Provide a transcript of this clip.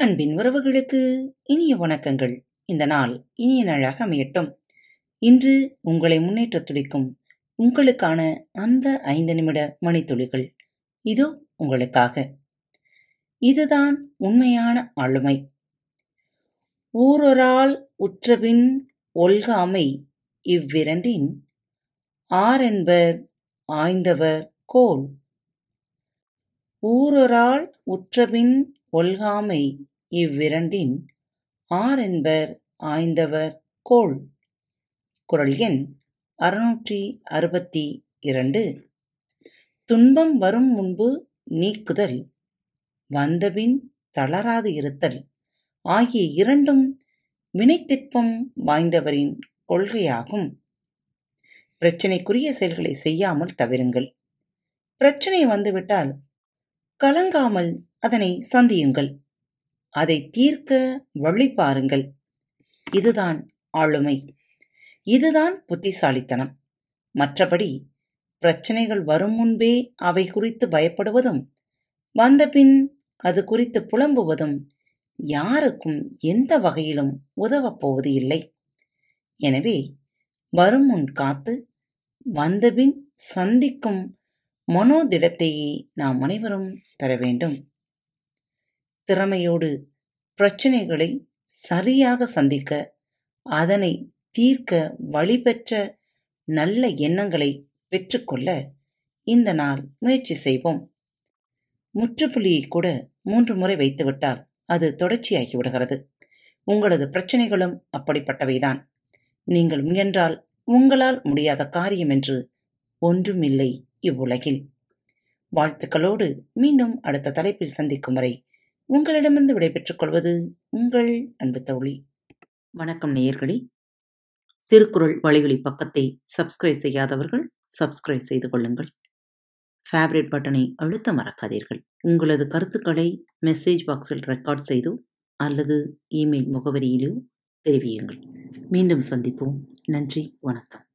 அன்பின் உறவுகளுக்கு இனிய வணக்கங்கள். இந்த நாள் இனிய நாளாக அமையட்டும். இன்று உங்களை முன்னேற்ற துடிக்கும் உங்களுக்கான அந்த ஐந்து நிமிட மணித்துளிகள். இதோ உங்களுக்காக. இதுதான் உண்மையான ஆளுமை. ஊரொரால் உற்றபின் ஒல்காமை இவ்விரண்டின் ஆரென்பர் ஆய்ந்தவர் கோல். ஊரொரால் உற்றபின் ஒல்காமை இவ்விரண்டின் ஆரென்பர் ஆய்ந்தவர் கோள். குரல் எண் அறுநூற்றி அறுபத்தி இரண்டு துன்பம் வரும் முன்பு நீக்குதல் வந்தபின் தளராது இருத்தல் ஆகிய இரண்டும் வினைத்திற்பம் வாய்ந்தவரின் கொள்கையாகும். பிரச்சனைக்குரிய செயல்களை செய்யாமல் தவிருங்கள். பிரச்சனை வந்துவிட்டால் கலங்காமல் அதனை சந்தியுங்கள். அதை தீர்க்க வழி பாருங்கள். இதுதான் ஆளுமை. இதுதான் புத்திசாலித்தனம். மற்றபடி பிரச்சனைகள் வரும் முன்பே அவை குறித்து பயப்படுவதும் வந்தபின் அது குறித்து புலம்புவதும் யாருக்கும் எந்த வகையிலும் உதவப் போவது இல்லை. எனவே வரும் முன் காத்து வந்தபின் சந்திக்கும் மனோதிடத்தையே நாம் அனைவரும் பெற வேண்டும். திறமையோடு பிரச்சனைகளை சரியாக சந்திக்க அதனை தீர்க்க வழிபெற்ற நல்ல எண்ணங்களை பெற்றுக்கொள்ள இந்த நாள் முயற்சி செய்வோம். முற்றுப்புள்ளியை கூட மூன்று முறை வைத்துவிட்டால் அது தொடர்ச்சியாகி விடுகிறது. உங்களது பிரச்சனைகளும் அப்படிப்பட்டவைதான். நீங்கள் முயன்றால் உங்களால் முடியாத காரியம் என்று ஒன்றுமில்லை. இவ்வுலகில். வாழ்த்துக்களோடு மீண்டும் அடுத்த தலைப்பில் சந்திக்கும் வரை உங்களிடமிருந்து விடைபெற்றுக் கொள்வது உங்கள் அன்பு தோழி. வணக்கம் நேயர்களே. திருக்குறள் வழிகளி பக்கத்தை சப்ஸ்கிரைப் செய்யாதவர்கள் சப்ஸ்கிரைப் செய்து கொள்ளுங்கள். ஃபேவரட் பட்டனை அழுத்த மறக்காதீர்கள். உங்களது கருத்துக்களை மெசேஜ் பாக்ஸில் ரெக்கார்ட் செய்தோ அல்லது இமெயில் முகவரியிலோ தெரிவியுங்கள். மீண்டும் சந்திப்போம். நன்றி. வணக்கம்.